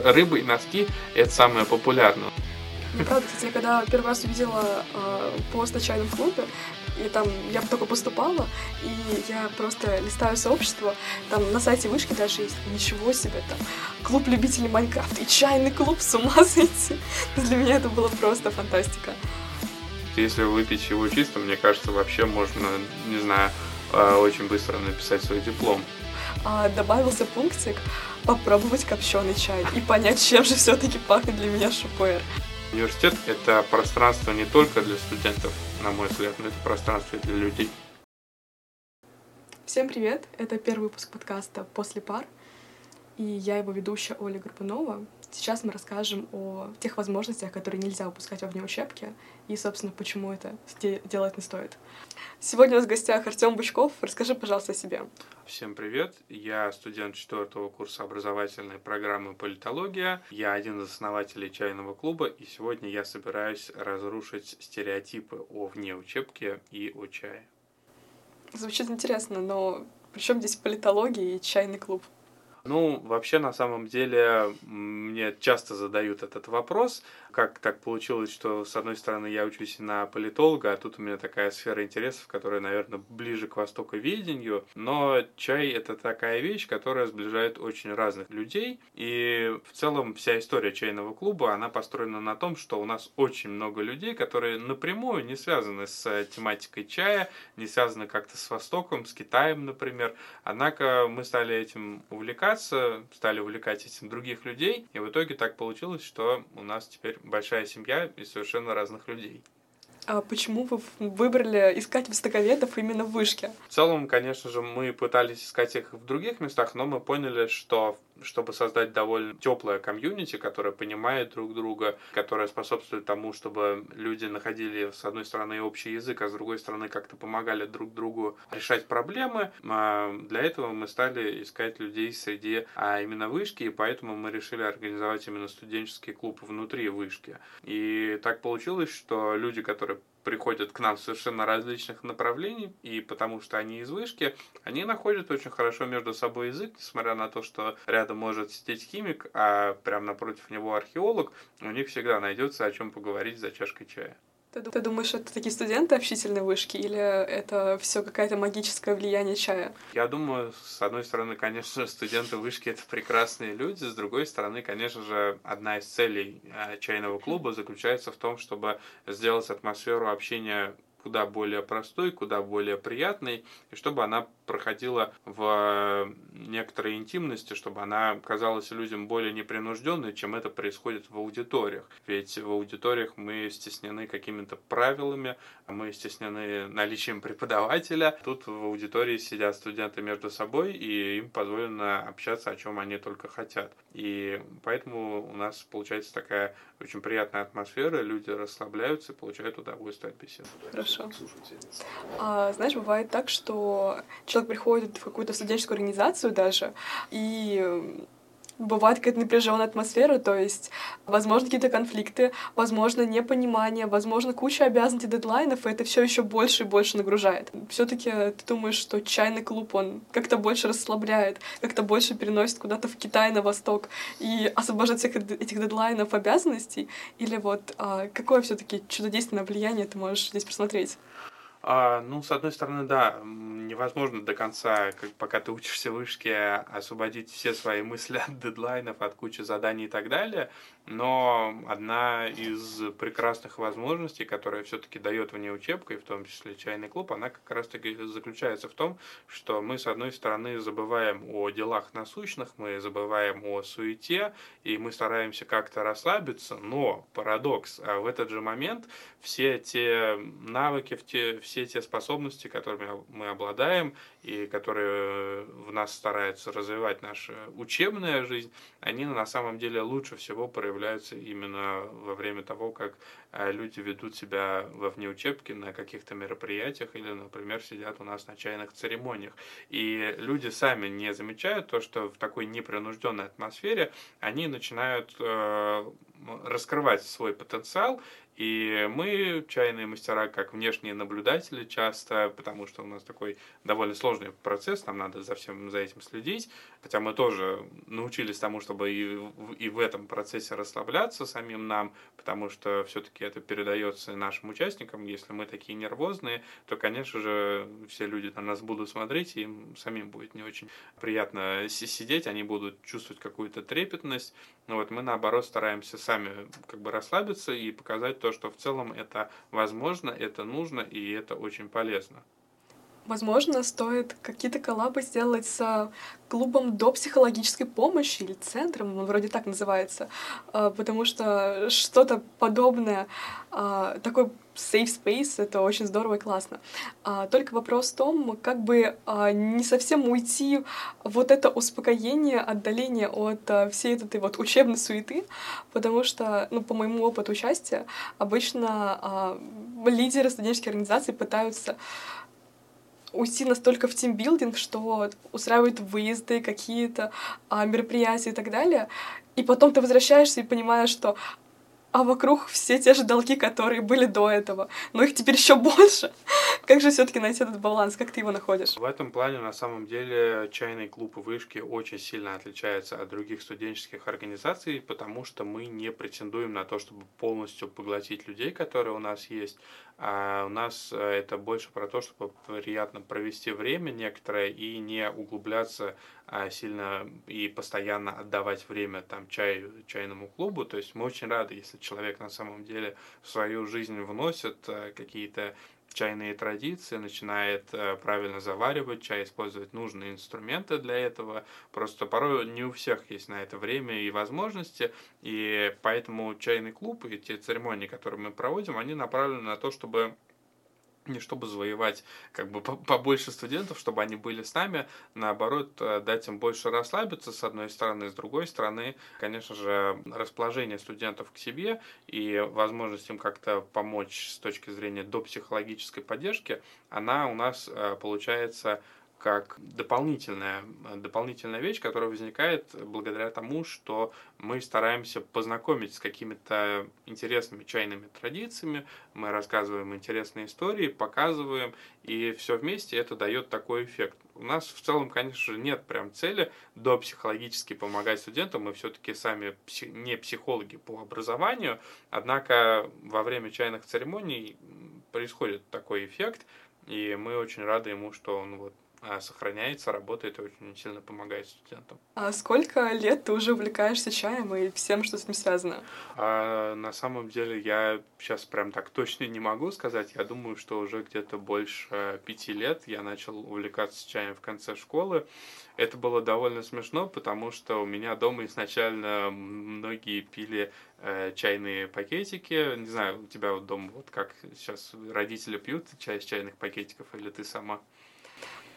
рыбы и носки — это самое популярное. Ну, правда, кстати, я когда первый раз увидела э, пост о чайном клубе, и там я только поступала, и я просто листаю сообщество, там на сайте вышки даже есть, ничего себе, там, клуб любителей Майнкрафта и чайный клуб, с ума сойти. Для меня это было просто фантастика. Если выпить его чисто, мне кажется, вообще можно, не знаю, а, очень быстро написать свой диплом. А, добавился пунктик попробовать копченый чай и понять, чем же все-таки пахнет для меня шупер. Университет — это пространство не только для студентов, на мой взгляд, но это пространство и для людей. Всем привет! Это первый выпуск подкаста «После пар», и я его ведущая Оля Горбунова. Сейчас мы расскажем о тех возможностях, которые нельзя упускать во внеучебке, и, собственно, почему это делать не стоит. Сегодня у нас в гостях Артем Бучков. Расскажи, пожалуйста, о себе. Всем привет. Я студент четвертого курса образовательной программы «Политология». Я один из основателей чайного клуба, и сегодня я собираюсь разрушить стереотипы о внеучебке и о чае. Звучит интересно, но при чем здесь политология и чайный клуб? Ну, вообще, на самом деле, мне часто задают этот вопрос, как так получилось, что, с одной стороны, я учусь на политолога, а тут у меня такая сфера интересов, которая, наверное, ближе к востоковедению, но чай — это такая вещь, которая сближает очень разных людей, и в целом вся история чайного клуба, она построена на том, что у нас очень много людей, которые напрямую не связаны с тематикой чая, не связаны как-то с Востоком, с Китаем, например, однако мы стали этим увлекаться, стали увлекать этим других людей, и в итоге так получилось, что у нас теперь большая семья из совершенно разных людей. А почему вы выбрали искать востоковедов именно в вышке? В целом, конечно же, мы пытались искать их в других местах, но мы поняли, что чтобы создать довольно теплое комьюнити, которое понимает друг друга, которое способствует тому, чтобы люди находили, с одной стороны, общий язык, а с другой стороны, как-то помогали друг другу решать проблемы. А, для этого мы стали искать людей среди а именно вышки, и поэтому мы решили организовать именно студенческий клуб внутри вышки. И так получилось, что люди, которые приходят к нам совершенно различных направлений, и потому что они из вышки, они находят очень хорошо между собой язык, несмотря на то, что рядом может сидеть химик, а прямо напротив него археолог, у них всегда найдется о чем поговорить за чашкой чая. Ты, ты думаешь, это такие студенты общительные вышки, или это все какое-то магическое влияние чая? Я думаю, с одной стороны, конечно, студенты вышки это прекрасные люди, с другой стороны, конечно же, одна из целей э, чайного клуба заключается в том, чтобы сделать атмосферу общения куда более простой, куда более приятной, и чтобы она проходила в некоторой интимности, чтобы она казалась людям более непринужденной, чем это происходит в аудиториях. Ведь в аудиториях мы стеснены какими-то правилами, мы стеснены наличием преподавателя. Тут в аудитории сидят студенты между собой, и им позволено общаться о чем они только хотят. И поэтому у нас получается такая очень приятная атмосфера, люди расслабляются и получают удовольствие от беседы. Хорошо. А, знаешь, бывает так, что человек приходит в какую-то студенческую организацию даже, и бывает какая-то напряженная атмосфера, то есть, возможно, какие-то конфликты, возможно, непонимание, возможно, куча обязанностей, дедлайнов, и это все еще больше и больше нагружает. Все-таки ты думаешь, что чайный клуб, он как-то больше расслабляет, как-то больше переносит куда-то в Китай, на восток, и освобождает всех этих дедлайнов, обязанностей? Или вот а, какое все-таки чудодейственное влияние ты можешь здесь посмотреть? А, ну, с одной стороны, да, невозможно до конца, как, пока ты учишься в вышке, освободить все свои мысли от дедлайнов, от кучи заданий и так далее. Но одна из прекрасных возможностей, которая все-таки дает вне учебка, и в том числе чайный клуб, она как раз-таки заключается в том, что мы, с одной стороны, забываем о делах насущных, мы забываем о суете, и мы стараемся как-то расслабиться, но парадокс, а в этот же момент все те навыки, все те способности, которыми мы обладаем, и которые в нас старается развивать наша учебная жизнь, они на самом деле лучше всего проявляются именно во время того, как э, люди ведут себя во внеучебке на каких-то мероприятиях или, например, сидят у нас на чайных церемониях. И люди сами не замечают то, что в такой непринужденной атмосфере они начинают э, раскрывать свой потенциал и мы, чайные мастера, как внешние наблюдатели часто, потому что у нас такой довольно сложный процесс, нам надо за всем за этим следить, хотя мы тоже научились тому, чтобы и, и в этом процессе расслабляться самим нам, потому что все-таки это передается нашим участникам. Если мы такие нервозные, то, конечно же, все люди на нас будут смотреть, и им самим будет не очень приятно сидеть, они будут чувствовать какую-то трепетность. Но вот мы, наоборот, стараемся сами как бы расслабиться и показать то, что в целом это возможно, это нужно и это очень полезно. Возможно, стоит какие-то коллабы сделать с клубом до психологической помощи или центром, он вроде так называется, а, потому что что-то подобное, а, такой safe space, это очень здорово и классно. А, только вопрос в том, как бы не совсем уйти вот это успокоение, отдаление от всей этой вот учебной суеты, потому что, ну, по моему опыту участия, обычно лидеры студенческих организаций пытаются уйти настолько в тимбилдинг, что устраивают выезды, какие-то а, мероприятия и так далее. И потом ты возвращаешься и понимаешь, что а вокруг все те же долги, которые были до этого, но их теперь еще больше. Как же все-таки найти этот баланс? Как ты его находишь? В этом плане, на самом деле, чайный клуб и вышки очень сильно отличаются от других студенческих организаций, потому что мы не претендуем на то, чтобы полностью поглотить людей, которые у нас есть. А у нас э, это больше про то, чтобы приятно провести время некоторое и не углубляться а, сильно и постоянно отдавать время там чаю, чайному клубу. То есть мы очень рады, если человек на самом деле в свою жизнь вносит э, какие-то чайные традиции, начинает э, правильно заваривать чай, использовать нужные инструменты для этого. Просто порой не у всех есть на это время и возможности, и поэтому чайный клуб и те церемонии, которые мы проводим, они направлены на то, чтобы не чтобы завоевать как бы побольше студентов, чтобы они были с нами, наоборот, э, дать им больше расслабиться, с одной стороны, с другой стороны, конечно же, расположение студентов к себе и возможность им как-то помочь с точки зрения до психологической поддержки, она у нас э, получается как дополнительная, дополнительная вещь, которая возникает благодаря тому, что мы стараемся познакомить с какими-то интересными чайными традициями, мы рассказываем интересные истории, показываем, и все вместе это дает такой эффект. У нас в целом, конечно же, нет прям цели до психологически помогать студентам, мы все-таки сами не психологи по образованию, однако во время чайных церемоний происходит такой эффект, и мы очень рады ему, что он вот сохраняется, работает и очень сильно помогает студентам. А сколько лет ты уже увлекаешься чаем и всем, что с ним связано? А, на самом деле я сейчас прям так точно не могу сказать. Я думаю, что уже где-то больше пяти лет я начал увлекаться чаем в конце школы. Это было довольно смешно, потому что у меня дома изначально многие пили э, чайные пакетики. Не знаю, у тебя вот дома вот как сейчас родители пьют чай из чайных пакетиков или ты сама?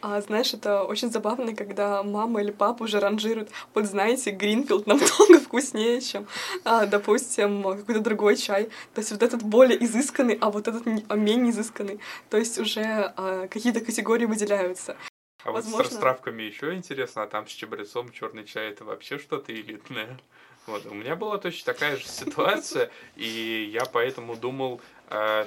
А знаешь, это очень забавно, когда мама или папа уже ранжируют, вот знаете, Гринфилд намного вкуснее, чем, а, допустим, какой-то другой чай. То есть вот этот более изысканный, а вот этот а менее изысканный. То есть уже а, какие-то категории выделяются. А Возможно... вот с расстравками еще интересно, а там с чабрецом черный чай это вообще что-то элитное. Вот. У меня была точно такая же ситуация, и я поэтому думал,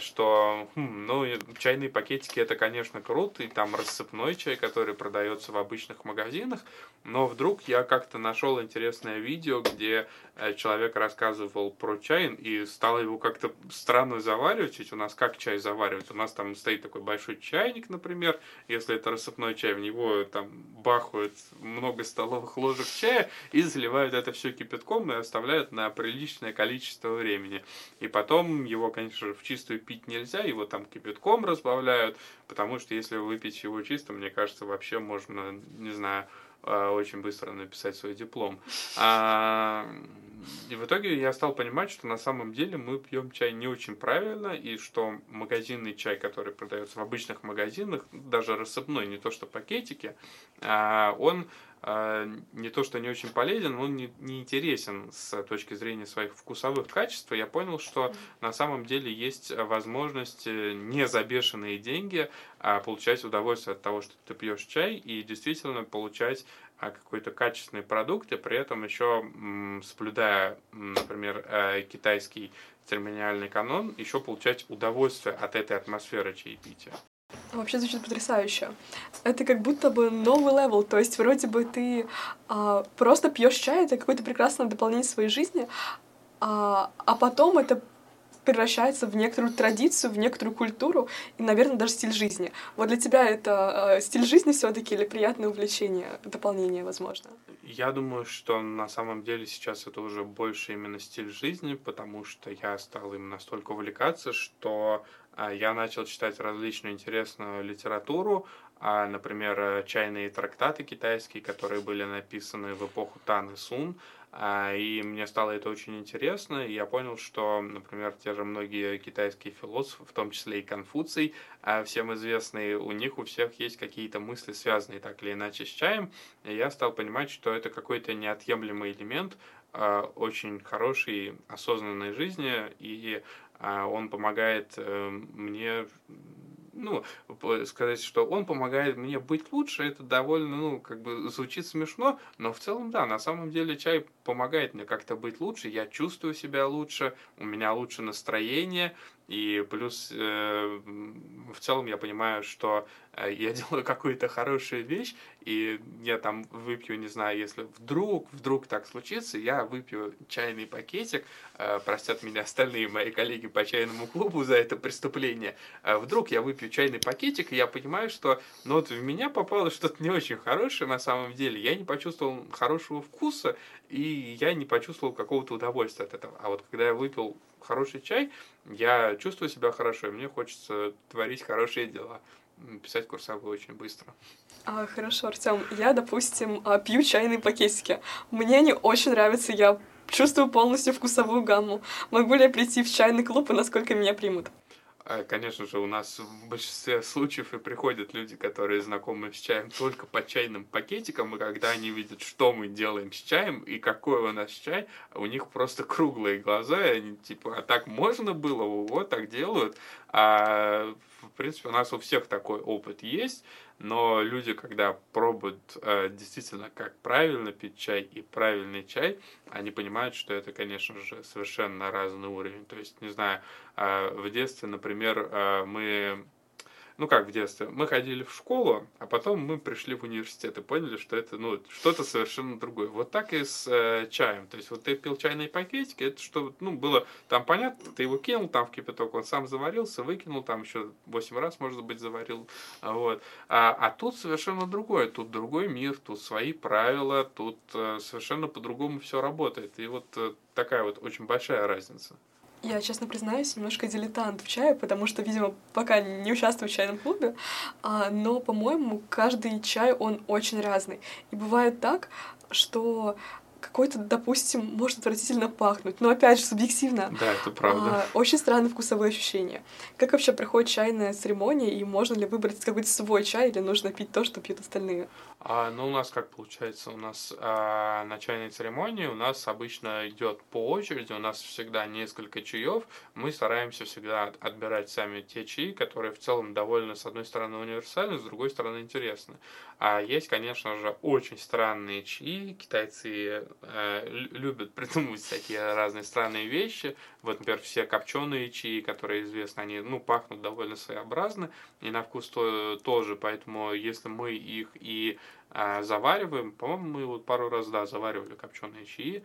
что, хм, ну, чайные пакетики это, конечно, круто, и там рассыпной чай, который продается в обычных магазинах, но вдруг я как-то нашел интересное видео, где э, человек рассказывал про чай и стал его как-то странно заваривать. Ведь у нас как чай заваривать? У нас там стоит такой большой чайник, например, если это рассыпной чай, в него там бахают много столовых ложек чая и заливают это все кипятком и оставляют на приличное количество времени. И потом его, конечно в чистую пить нельзя, его там кипятком разбавляют, потому что если выпить его чисто, мне кажется, вообще можно, не знаю, а, очень быстро написать свой диплом. А, и в итоге я стал понимать, что на самом деле мы пьем чай не очень правильно, и что магазинный чай, который продается в обычных магазинах, даже рассыпной, не то что пакетики, а, он не то что не очень полезен, он не, не интересен с точки зрения своих вкусовых качеств. Я понял, что на самом деле есть возможность э, не за бешеные деньги а получать удовольствие от того, что ты пьешь чай, и действительно получать а, какой-то качественный продукт, и при этом еще соблюдая, например, э, китайский церемониальный канон, еще получать удовольствие от этой атмосферы чаепития. Вообще звучит потрясающе. Это как будто бы новый level, то есть вроде бы ты а, просто пьешь чай, это какое-то прекрасное дополнение своей жизни, а, а потом это превращается в некоторую традицию, в некоторую культуру и, наверное, даже стиль жизни. Вот для тебя это э, стиль жизни все-таки или приятное увлечение, дополнение, возможно? Я думаю, что на самом деле сейчас это уже больше именно стиль жизни, потому что я стал им настолько увлекаться, что я начал читать различную интересную литературу, а, например, чайные трактаты китайские, которые были написаны в эпоху Тан и Сун, а, и мне стало это очень интересно, и я понял, что, например, те же многие китайские философы, в том числе и Конфуций, а, всем известные, у них у всех есть какие-то мысли, связанные так или иначе с чаем, и я стал понимать, что это какой-то неотъемлемый элемент а, очень хорошей осознанной жизни, и он помогает э, мне ну, сказать, что он помогает мне быть лучше, это довольно, ну, как бы звучит смешно, но в целом, да, на самом деле чай помогает мне как-то быть лучше, я чувствую себя лучше, у меня лучше настроение, и плюс э, в целом я понимаю, что э, я делаю какую-то хорошую вещь, и я там выпью, не знаю, если вдруг, вдруг так случится, я выпью чайный пакетик, э, простят меня остальные мои коллеги по чайному клубу за это преступление, э, вдруг я выпью чайный пакетик, и я понимаю, что ну вот в меня попало что-то не очень хорошее на самом деле, я не почувствовал хорошего вкуса, и я не почувствовал какого-то удовольствия от этого. А вот когда я выпил хороший чай, я чувствую себя хорошо, и мне хочется творить хорошие дела. Писать курсовую очень быстро. А, хорошо, Артем. Я, допустим, а, пью чайные пакетики. Мне они очень нравятся, я чувствую полностью вкусовую гамму. Могу ли я прийти в чайный клуб и насколько меня примут? А, конечно же, у нас в большинстве случаев и приходят люди, которые знакомы с чаем только по чайным пакетикам, и когда они видят, что мы делаем с чаем и какой у нас чай, у них просто круглые глаза, и они типа, а так можно было, вот так делают. А в принципе, у нас у всех такой опыт есть, но люди, когда пробуют э, действительно, как правильно пить чай и правильный чай, они понимают, что это, конечно же, совершенно разный уровень. То есть, не знаю, э, в детстве, например, э, мы ну как в детстве, мы ходили в школу, а потом мы пришли в университет и поняли, что это ну, что-то совершенно другое. Вот так и с э, чаем. То есть вот ты пил чайные пакетики, это что, ну, было там понятно, ты его кинул там в кипяток, он сам заварился, выкинул, там еще 8 раз, может быть, заварил. Вот. А, а тут совершенно другое, тут другой мир, тут свои правила, тут э, совершенно по-другому все работает. И вот э, такая вот очень большая разница. Я, честно признаюсь, немножко дилетант в чае, потому что, видимо, пока не участвую в чайном клубе, а, но, по-моему, каждый чай, он очень разный. И бывает так, что какой-то, допустим, может отвратительно пахнуть, но опять же субъективно. Да, это правда. А, очень странные вкусовые ощущения. Как вообще проходит чайная церемония, и можно ли выбрать какой-то свой чай, или нужно пить то, что пьют остальные? А, ну, у нас как получается? У нас а, на чайной церемонии у нас обычно идет по очереди, у нас всегда несколько чаев. Мы стараемся всегда отбирать сами те чаи, которые в целом довольно, с одной стороны, универсальны, с другой стороны, интересны. А есть, конечно же, очень странные чаи. Китайцы э, любят придумывать всякие разные странные вещи. Вот, например, все копченые чаи, которые известны, они ну, пахнут довольно своеобразно. И на вкус то, тоже. Поэтому, если мы их и а, завариваем, по-моему, мы вот пару раз, да, заваривали копченые чаи,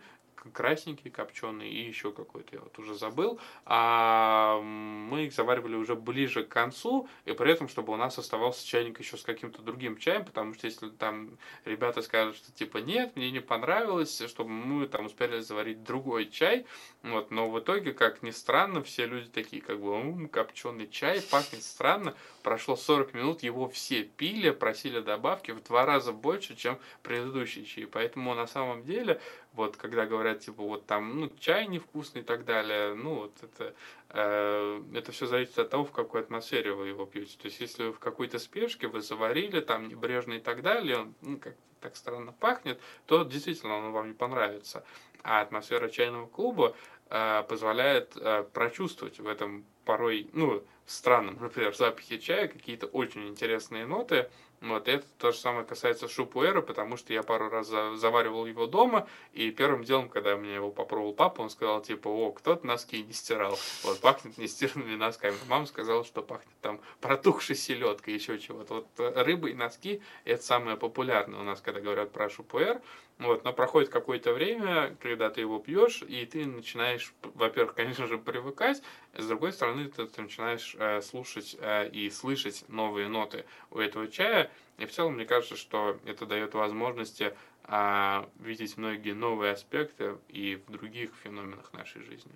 красненький, копченый и еще какой-то, я вот уже забыл. А мы их заваривали уже ближе к концу, и при этом, чтобы у нас оставался чайник еще с каким-то другим чаем, потому что если там ребята скажут, что типа нет, мне не понравилось, чтобы мы там успели заварить другой чай, вот, но в итоге, как ни странно, все люди такие, как бы, ум, копченый чай, пахнет странно, прошло 40 минут, его все пили, просили добавки в два раза больше, чем предыдущий чай, поэтому на самом деле вот, когда говорят, типа, вот там, ну, чай невкусный и так далее, ну, вот это, э, это все зависит от того, в какой атмосфере вы его пьете. То есть, если вы в какой-то спешке, вы заварили, там, небрежно и так далее, он, ну, как так странно пахнет, то действительно он вам не понравится. А атмосфера чайного клуба э, позволяет э, прочувствовать в этом порой, ну, странном, например, запахе чая какие-то очень интересные ноты, вот, и это то же самое касается шупуэра, потому что я пару раз заваривал его дома, и первым делом, когда мне его попробовал папа, он сказал, типа, о, кто-то носки не стирал. Вот, пахнет нестиранными носками. Мама сказала, что пахнет там протухшей селедкой, еще чего-то. Вот э, рыба и носки – это самое популярное у нас, когда говорят про шупуэр. Вот, но проходит какое-то время, когда ты его пьешь, и ты начинаешь, во-первых, конечно же, привыкать, с другой стороны, ты, ты начинаешь э, слушать э, и слышать новые ноты у этого чая. И в целом, мне кажется, что это дает возможности э, видеть многие новые аспекты и в других феноменах нашей жизни.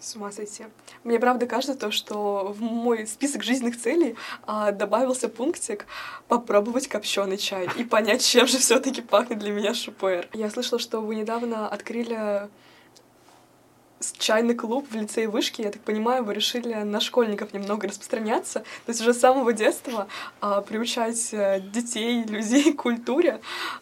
С ума сойти. Мне правда кажется то, что в мой список жизненных целей а, добавился пунктик попробовать копченый чай и понять, чем же все-таки пахнет для меня шупер. Я слышала, что вы недавно открыли чайный клуб в лицее вышки, я так понимаю, вы решили на школьников немного распространяться, то есть уже с самого детства а, приучать а, детей, людей к культуре,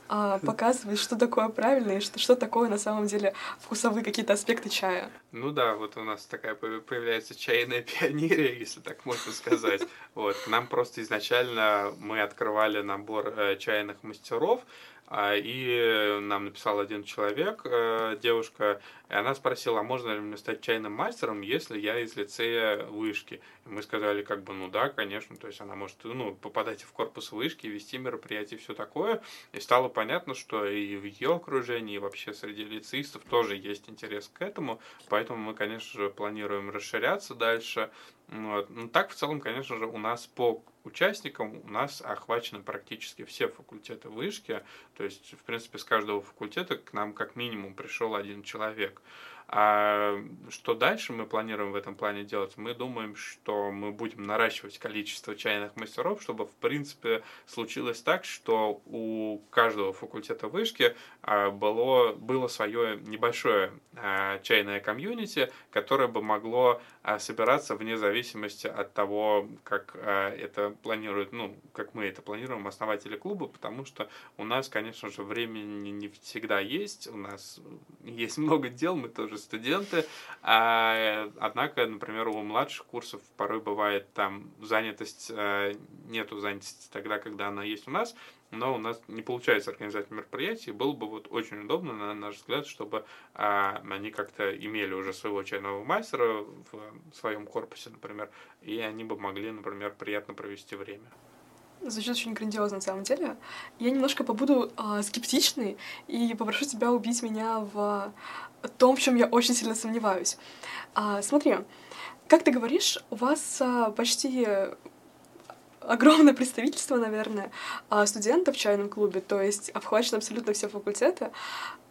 а, показывать, что такое правильно и что, что такое на самом деле вкусовые какие-то аспекты чая. Ну да, вот у нас такая появляется чайная пионерия, если так можно сказать. Вот, нам просто изначально мы открывали набор э, чайных мастеров, и нам написал один человек, э, девушка, и она спросила, а можно ли мне стать чайным мастером, если я из лицея вышки? И мы сказали, как бы, ну да, конечно, то есть она может ну, попадать в корпус вышки, вести мероприятия и все такое. И стало понятно, что и в ее окружении, и вообще среди лицеистов тоже есть интерес к этому, поэтому мы, конечно же, планируем расширяться дальше. Вот. Ну, так, в целом, конечно же, у нас по участникам у нас охвачены практически все факультеты вышки. То есть, в принципе, с каждого факультета к нам как минимум пришел один человек. А что дальше мы планируем в этом плане делать? Мы думаем, что мы будем наращивать количество чайных мастеров, чтобы, в принципе, случилось так, что у каждого факультета вышки а, было, было свое небольшое а, чайное комьюнити, которое бы могло а, собираться вне зависимости от того, как это планируют, ну, как мы это планируем, основатели клуба, потому что у нас, конечно же, времени не всегда есть, у нас есть много дел, мы тоже студенты, а, однако, например, у младших курсов порой бывает там занятость, а, нету занятости тогда, когда она есть у нас, но у нас не получается организовать мероприятие, было бы вот очень удобно, на наш взгляд, чтобы а, они как-то имели уже своего чайного мастера в своем корпусе, например, и они бы могли, например, приятно провести время. Звучит очень грандиозно, на самом деле. Я немножко побуду э, скептичной и попрошу тебя убить меня в том, в чем я очень сильно сомневаюсь. А, смотри, как ты говоришь, у вас а, почти огромное представительство, наверное, а, студентов в чайном клубе, то есть обхвачены абсолютно все факультеты,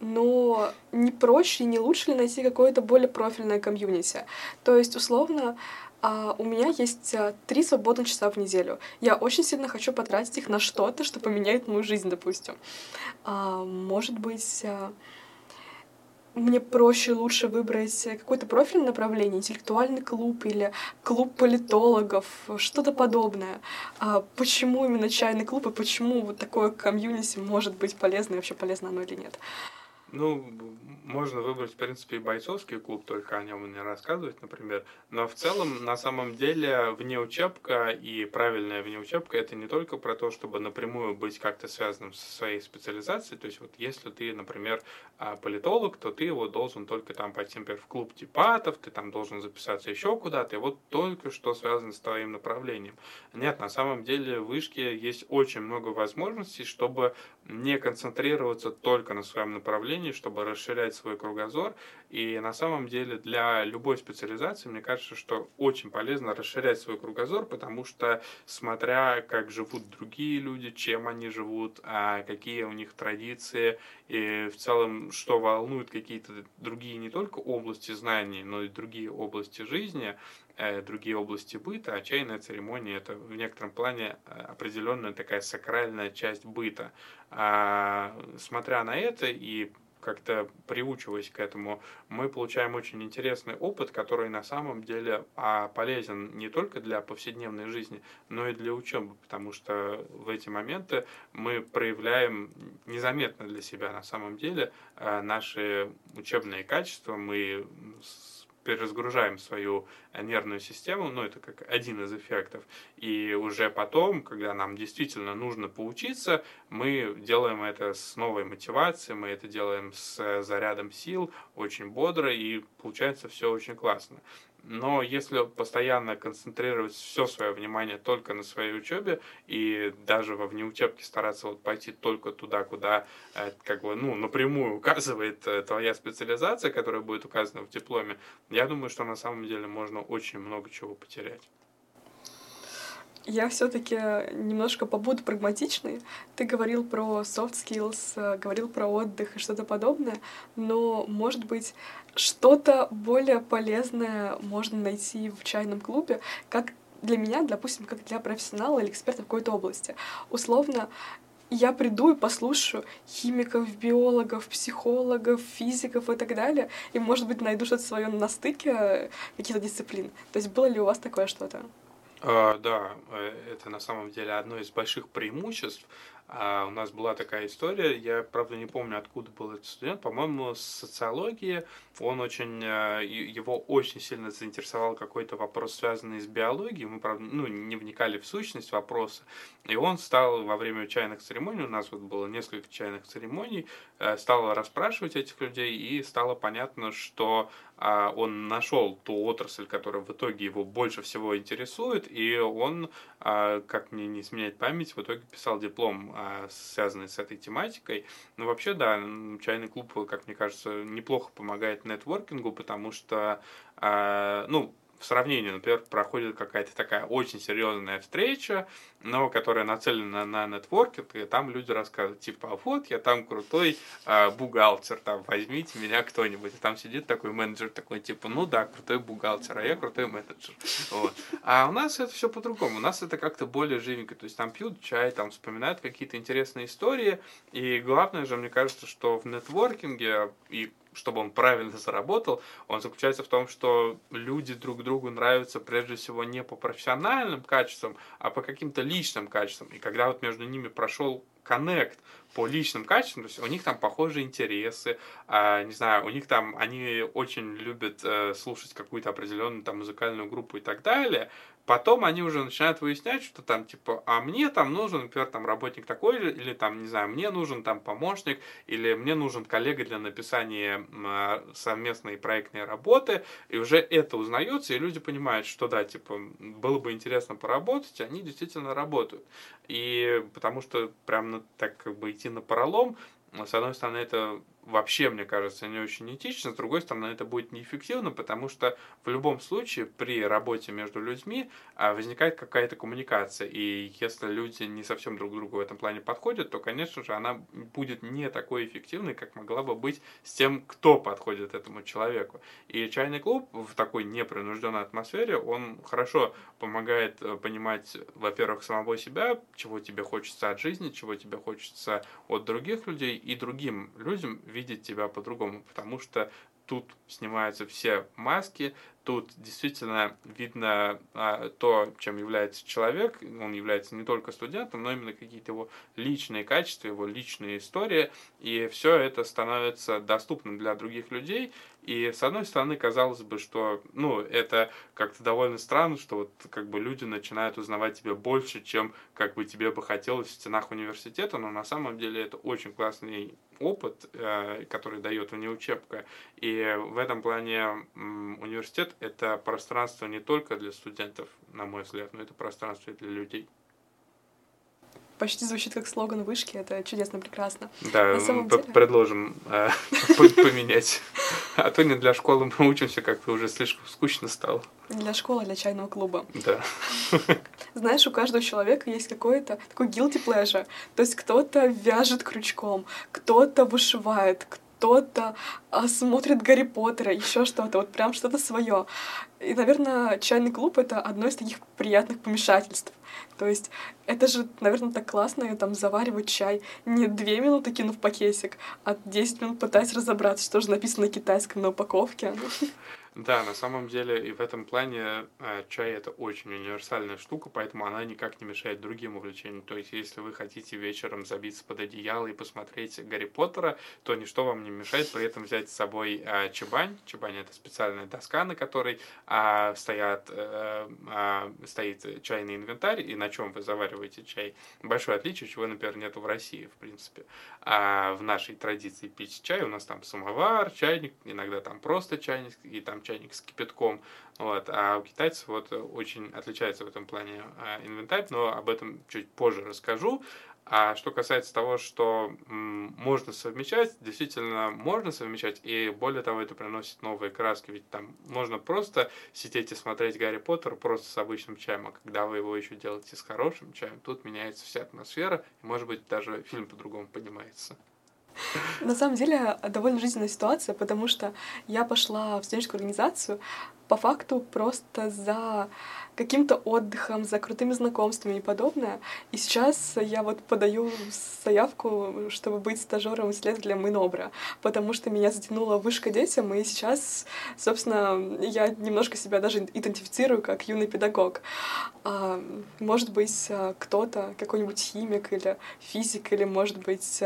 но не проще и не лучше ли найти какое-то более профильное комьюнити? То есть, условно, а у меня есть а, три свободных часа в неделю. Я очень сильно хочу потратить их на что-то, что поменяет мою жизнь, допустим. А, может быть, а, мне проще лучше выбрать какое-то профильное направление, интеллектуальный клуб или клуб политологов, что-то подобное. А почему именно чайный клуб и почему вот такое комьюнити может быть полезно и вообще полезно оно или нет? Ну, можно выбрать, в принципе, и бойцовский клуб, только о нем не рассказывать, например. Но в целом, на самом деле, внеучебка и правильная внеучебка это не только про то, чтобы напрямую быть как-то связанным со своей специализацией. То есть, вот если ты, например, а, политолог, то ты его должен только там пойти, например, в клуб типатов, ты там должен записаться еще куда-то, и вот только что связано с твоим направлением. Нет, на самом деле в вышке есть очень много возможностей, чтобы не концентрироваться только на своем направлении, чтобы расширять свой кругозор. И на самом деле для любой специализации, мне кажется, что очень полезно расширять свой кругозор, потому что смотря как живут другие люди, чем они живут, а какие у них традиции, и в целом, что волнует какие-то другие не только области знаний, но и другие области жизни, другие области быта, а чайная церемония это в некотором плане э, определенная такая сакральная часть быта. А, смотря на это и как-то приучиваясь к этому, мы получаем очень интересный опыт, который на самом деле а, полезен не только для повседневной жизни, но и для учебы, потому что в эти моменты мы проявляем незаметно для себя на самом деле э, наши учебные качества, мы перезагружаем свою нервную систему, ну, это как один из эффектов. И уже потом, когда нам действительно нужно поучиться, мы делаем это с новой мотивацией, мы это делаем с зарядом сил, очень бодро, и получается все очень классно. Но если постоянно концентрировать все свое внимание только на своей учебе и даже во внеучебке стараться вот пойти только туда, куда э, как бы, ну, напрямую указывает э, твоя специализация, которая будет указана в дипломе, я думаю, что на самом деле можно очень много чего потерять я все-таки немножко побуду прагматичной. Ты говорил про soft skills, э, говорил про отдых и что-то подобное, но, может быть, что-то более полезное можно найти в чайном клубе, как для меня, допустим, как для профессионала или эксперта в какой-то области. Условно, я приду и послушаю химиков, биологов, психологов, физиков и так далее, и, может быть, найду что-то свое на стыке каких-то дисциплин. То есть было ли у вас такое что-то? А, да, э, это на самом деле одно из больших преимуществ а у нас была такая история, я, правда, не помню, откуда был этот студент, по-моему, с социологии. Он очень, э, его очень сильно заинтересовал какой-то вопрос, связанный с биологией. Мы, правда, ну, не вникали в сущность вопроса. И он стал во время чайных церемоний, у нас вот было несколько чайных церемоний, э, стал расспрашивать этих людей, и стало понятно, что а, он нашел ту отрасль, которая в итоге его больше всего интересует, и он, а, как мне не изменять память, в итоге писал диплом а, связанные с этой тематикой. Но вообще, да, чайный клуб, как мне кажется, неплохо помогает нетворкингу, потому что, а, ну, в сравнении, например, проходит какая-то такая очень серьезная встреча, но которая нацелена на нетворкинг, и там люди рассказывают, типа, а вот я там крутой а, бухгалтер, там, возьмите меня кто-нибудь. И там сидит такой менеджер, такой, типа, ну да, крутой бухгалтер, а я крутой менеджер. Вот. А у нас это все по-другому, у нас это как-то более живенько, то есть там пьют чай, там вспоминают какие-то интересные истории, и главное же, мне кажется, что в нетворкинге и чтобы он правильно заработал, он заключается в том, что люди друг другу нравятся прежде всего не по профессиональным качествам, а по каким-то личным качествам. И когда вот между ними прошел коннект по личным качествам, то есть у них там похожие интересы, а, не знаю, у них там, они очень любят э, слушать какую-то определенную там музыкальную группу и так далее, Потом они уже начинают выяснять, что там, типа, а мне там нужен, например, там работник такой, или там, не знаю, мне нужен там помощник, или мне нужен коллега для написания а, совместной проектной работы, и уже это узнается, и люди понимают, что да, типа, было бы интересно поработать, они действительно работают. И потому что прям так как бы идти на поролом, с одной стороны, это вообще, мне кажется, не очень этично, с другой стороны, это будет неэффективно, потому что в любом случае при работе между людьми а, возникает какая-то коммуникация, и если люди не совсем друг другу в этом плане подходят, то, конечно же, она будет не такой эффективной, как могла бы быть с тем, кто подходит этому человеку. И чайный клуб в такой непринужденной атмосфере, он хорошо помогает э, понимать, во-первых, самого себя, чего тебе хочется от жизни, чего тебе хочется от других людей, и другим людям видеть тебя по-другому, потому что тут снимаются все маски, тут действительно видно а, то, чем является человек. Он является не только студентом, но именно какие-то его личные качества, его личные истории. И все это становится доступным для других людей. И с одной стороны, казалось бы, что ну, это как-то довольно странно, что вот как бы люди начинают узнавать тебя больше, чем как бы тебе бы хотелось в стенах университета, но на самом деле это очень классный опыт, э, который дает внеучебка. И в этом плане университет — это пространство не только для студентов, на мой взгляд, но это пространство и для людей почти звучит как слоган вышки, это чудесно, прекрасно. Да, На самом деле... предложим э, поменять. А то не для школы мы учимся, как-то уже слишком скучно стало. Для школы, для чайного клуба. Да. Знаешь, у каждого человека есть какой-то такой guilty pleasure. То есть кто-то вяжет крючком, кто-то вышивает, кто-то а, смотрит Гарри Поттера, еще что-то, вот прям что-то свое. И, наверное, чайный клуб это одно из таких приятных помешательств. То есть это же, наверное, так классно там заваривать чай не две минуты кинув пакетик, а 10 минут пытаясь разобраться, что же написано на китайском на упаковке. Да, на самом деле и в этом плане э, чай это очень универсальная штука, поэтому она никак не мешает другим увлечениям. То есть, если вы хотите вечером забиться под одеяло и посмотреть Гарри Поттера, то ничто вам не мешает при этом взять с собой э, чебань. Чебань это специальная доска, на которой э, стоят, э, стоит чайный инвентарь и на чем вы завариваете чай. Большое отличие, чего, например, нету в России, в принципе. А в нашей традиции пить чай у нас там самовар, чайник, иногда там просто чайник и там чайник с кипятком. Вот. А у китайцев вот очень отличается в этом плане а, инвентарь, но об этом чуть позже расскажу. А что касается того, что можно совмещать, действительно можно совмещать, и более того, это приносит новые краски, ведь там можно просто сидеть и смотреть Гарри Поттер просто с обычным чаем, а когда вы его еще делаете с хорошим чаем, тут меняется вся атмосфера, и, может быть, даже фильм по-другому понимается. На самом деле, довольно жизненная ситуация, потому что я пошла в студенческую организацию по факту просто за каким-то отдыхом, за крутыми знакомствами и подобное. И сейчас я вот подаю заявку, чтобы быть стажером исследователем Инобра, потому что меня затянула вышка детям, и сейчас, собственно, я немножко себя даже идентифицирую как юный педагог. А, может быть, кто-то, какой-нибудь химик или физик, или, может быть,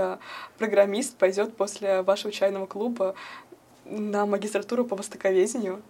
программист пойдет после вашего чайного клуба на магистратуру по востоковедению.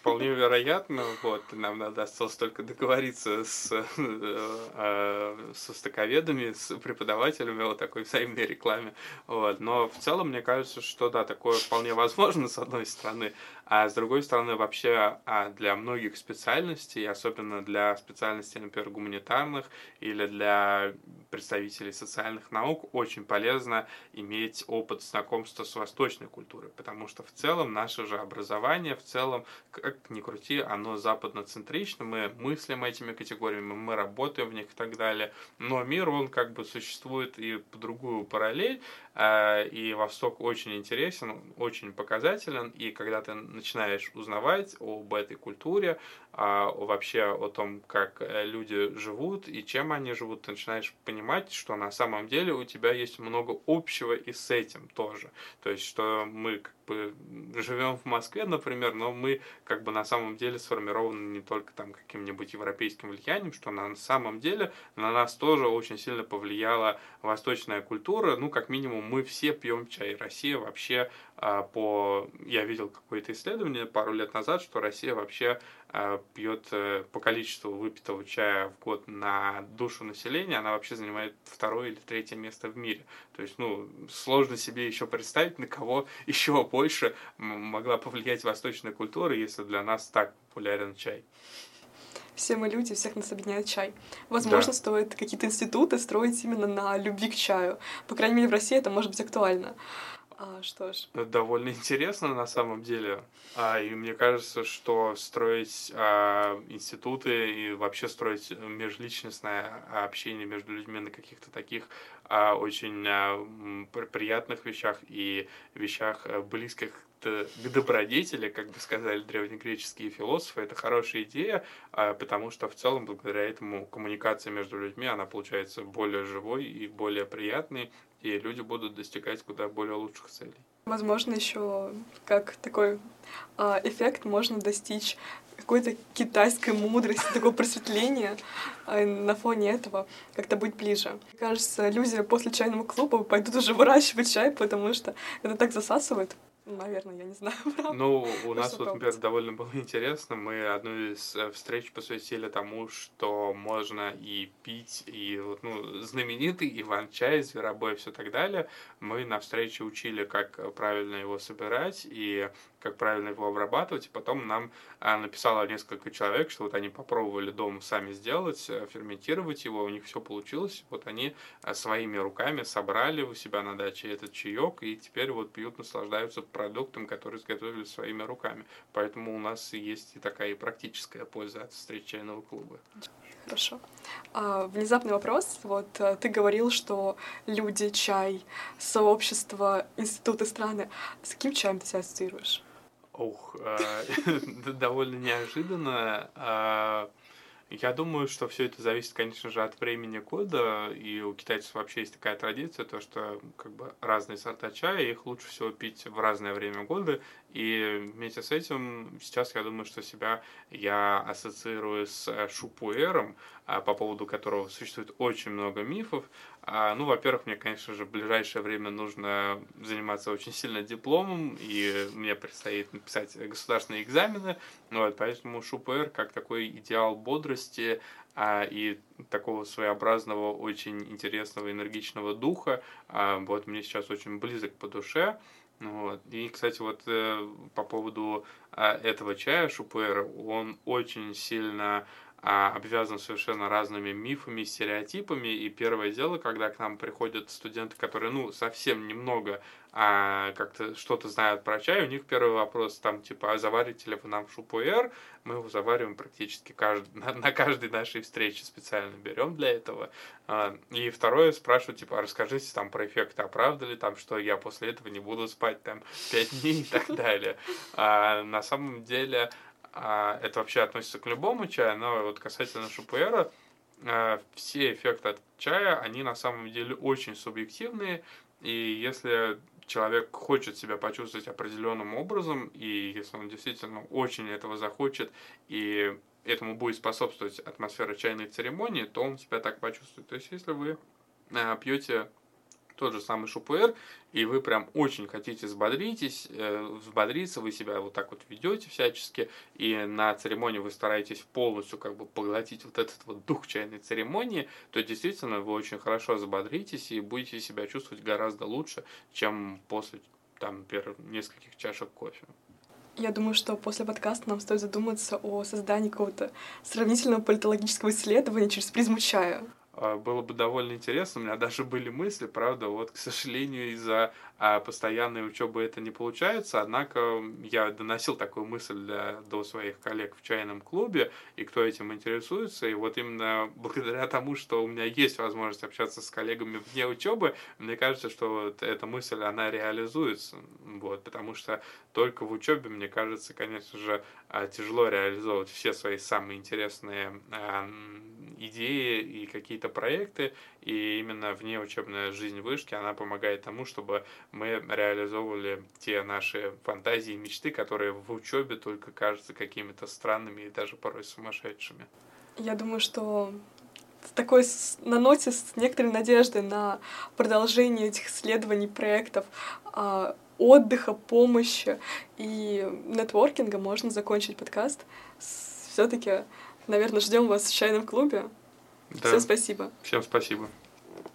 Вполне вероятно. Вот, нам надо осталось только договориться с, э, э, с востоковедами, с преподавателями о такой взаимной рекламе. Вот. Но в целом, мне кажется, что да, такое вполне возможно, с одной стороны. А с другой стороны, вообще а, для многих специальностей, особенно для специальностей, например, гуманитарных или для представителей социальных наук, очень полезно иметь опыт знакомства с восточной культурой, потому что в целом наше же образование, в целом, как ни крути, оно западноцентрично, мы мыслим этими категориями, мы работаем в них и так далее, но мир, он как бы существует и по другую параллель, и Восток очень интересен, очень показателен, и когда ты начинаешь узнавать об этой культуре, а, вообще о том, как э, люди живут и чем они живут, ты начинаешь понимать, что на самом деле у тебя есть много общего и с этим тоже. То есть, что мы как бы живем в Москве, например, но мы как бы на самом деле сформированы не только там каким-нибудь европейским влиянием, что на самом деле на нас тоже очень сильно повлияла восточная культура. Ну, как минимум, мы все пьем чай. Россия вообще по... Я видел какое-то исследование пару лет назад, что Россия вообще а, пьет э, по количеству выпитого чая в год на душу населения, она вообще занимает второе или третье место в мире. То есть, ну, сложно себе еще представить, на кого еще больше могла повлиять восточная культура, если для нас так популярен чай все мы люди, всех нас объединяет чай. Возможно, да. стоит какие-то институты строить именно на любви к чаю. По крайней мере, в России это может быть актуально. А, что ж. Это довольно интересно на самом деле. А, и мне кажется, что строить а, институты и вообще строить межличностное общение между людьми на каких-то таких а, очень а, приятных вещах и вещах а, близких к добродетели, как бы сказали древнегреческие философы, это хорошая идея, а, потому что в целом благодаря этому коммуникация между людьми, она получается более живой и более приятной, и люди будут достигать куда более лучших целей. Возможно, еще как такой э, эффект можно достичь какой-то китайской мудрости, такого просветления э, на фоне этого как-то быть ближе. Мне кажется, люди после чайного клуба пойдут уже выращивать чай, потому что это так засасывает. Наверное, я не знаю. Правда. Ну, у нас вот, например, довольно было интересно. Мы одну из э, встреч посвятили тому, что можно и пить, и вот, ну, знаменитый Иван-чай, зверобой все так далее. Мы на встрече учили, как правильно его собирать и как правильно его обрабатывать. И потом нам а, написало несколько человек, что вот они попробовали дома сами сделать, э, ферментировать его, у них все получилось. Вот они э, своими руками собрали у себя на даче этот чаек, и теперь вот пьют, наслаждаются продуктом, который изготовили своими руками. Поэтому у нас есть и такая и практическая польза от встречи чайного клуба. Хорошо. А, внезапный вопрос. Вот а, ты говорил, что люди, чай, сообщество, институты, страны. С каким чаем ты себя ассоциируешь? Ух, э, довольно неожиданно. А, я думаю, что все это зависит, конечно же, от времени года, и у китайцев вообще есть такая традиция, то что как бы разные сорта чая, их лучше всего пить в разное время года, И вместе с этим сейчас я думаю, что себя я ассоциирую с э, шупуэром, а, по поводу которого существует очень много мифов. А, ну, во-первых, мне, конечно же, в ближайшее время нужно заниматься очень сильно дипломом, и мне предстоит написать государственные экзамены. Вот, поэтому шупуэр как такой идеал бодрости, а, и такого своеобразного, очень интересного, энергичного духа. А, вот мне сейчас очень близок по душе. Вот. И, кстати, вот э, по поводу а, этого чая шупуэра, он очень сильно а, обвязан совершенно разными мифами, стереотипами. И первое дело, когда к нам приходят студенты, которые, ну, совсем немного а, как-то что-то знают про чай, у них первый вопрос там, типа, а заварите ли вы нам шупуэр? Мы его завариваем практически каждый, на, на каждой нашей встрече специально берем для этого. А, и второе, спрашивают, типа, а расскажите там про эффект, а правда ли там, что я после этого не буду спать там пять дней и так далее. А, на самом деле, а, это вообще относится к любому чаю, но вот касательно шупуэра, а, все эффекты от чая, они на самом деле очень субъективные, и если человек хочет себя почувствовать определенным образом, и если он действительно очень этого захочет, и этому будет способствовать атмосфера чайной церемонии, то он себя так почувствует. То есть, если вы а, пьете тот же самый шупуэр, и вы прям очень хотите взбодритесь, э, взбодриться, вы себя вот так вот ведете всячески, и на церемонии вы стараетесь полностью как бы поглотить вот этот вот дух чайной церемонии, то действительно вы очень хорошо взбодритесь и будете себя чувствовать гораздо лучше, чем после там, например, нескольких чашек кофе. Я думаю, что после подкаста нам стоит задуматься о создании какого-то сравнительного политологического исследования через призму чая. А, было бы довольно интересно. У меня даже были мысли, правда, вот, к сожалению, из-за а, постоянной учебы это не получается. Однако я доносил такую мысль для, до своих коллег в чайном клубе, и кто этим интересуется. И вот именно благодаря тому, что у меня есть возможность общаться с коллегами вне учебы, мне кажется, что вот эта мысль, она реализуется. Вот, потому что только в учебе, мне кажется, конечно же, а, тяжело реализовывать все свои самые интересные идеи и какие-то проекты, и именно внеучебная жизнь вышки, она помогает тому, чтобы мы реализовывали те наши фантазии и мечты, которые в учебе только кажутся какими-то странными и даже порой сумасшедшими. Я думаю, что с такой на ноте с некоторой надеждой на продолжение этих исследований, проектов, а, отдыха, помощи и нетворкинга можно закончить подкаст. Все-таки Наверное, ждем вас в чайном клубе. Да. Всем спасибо. Всем спасибо.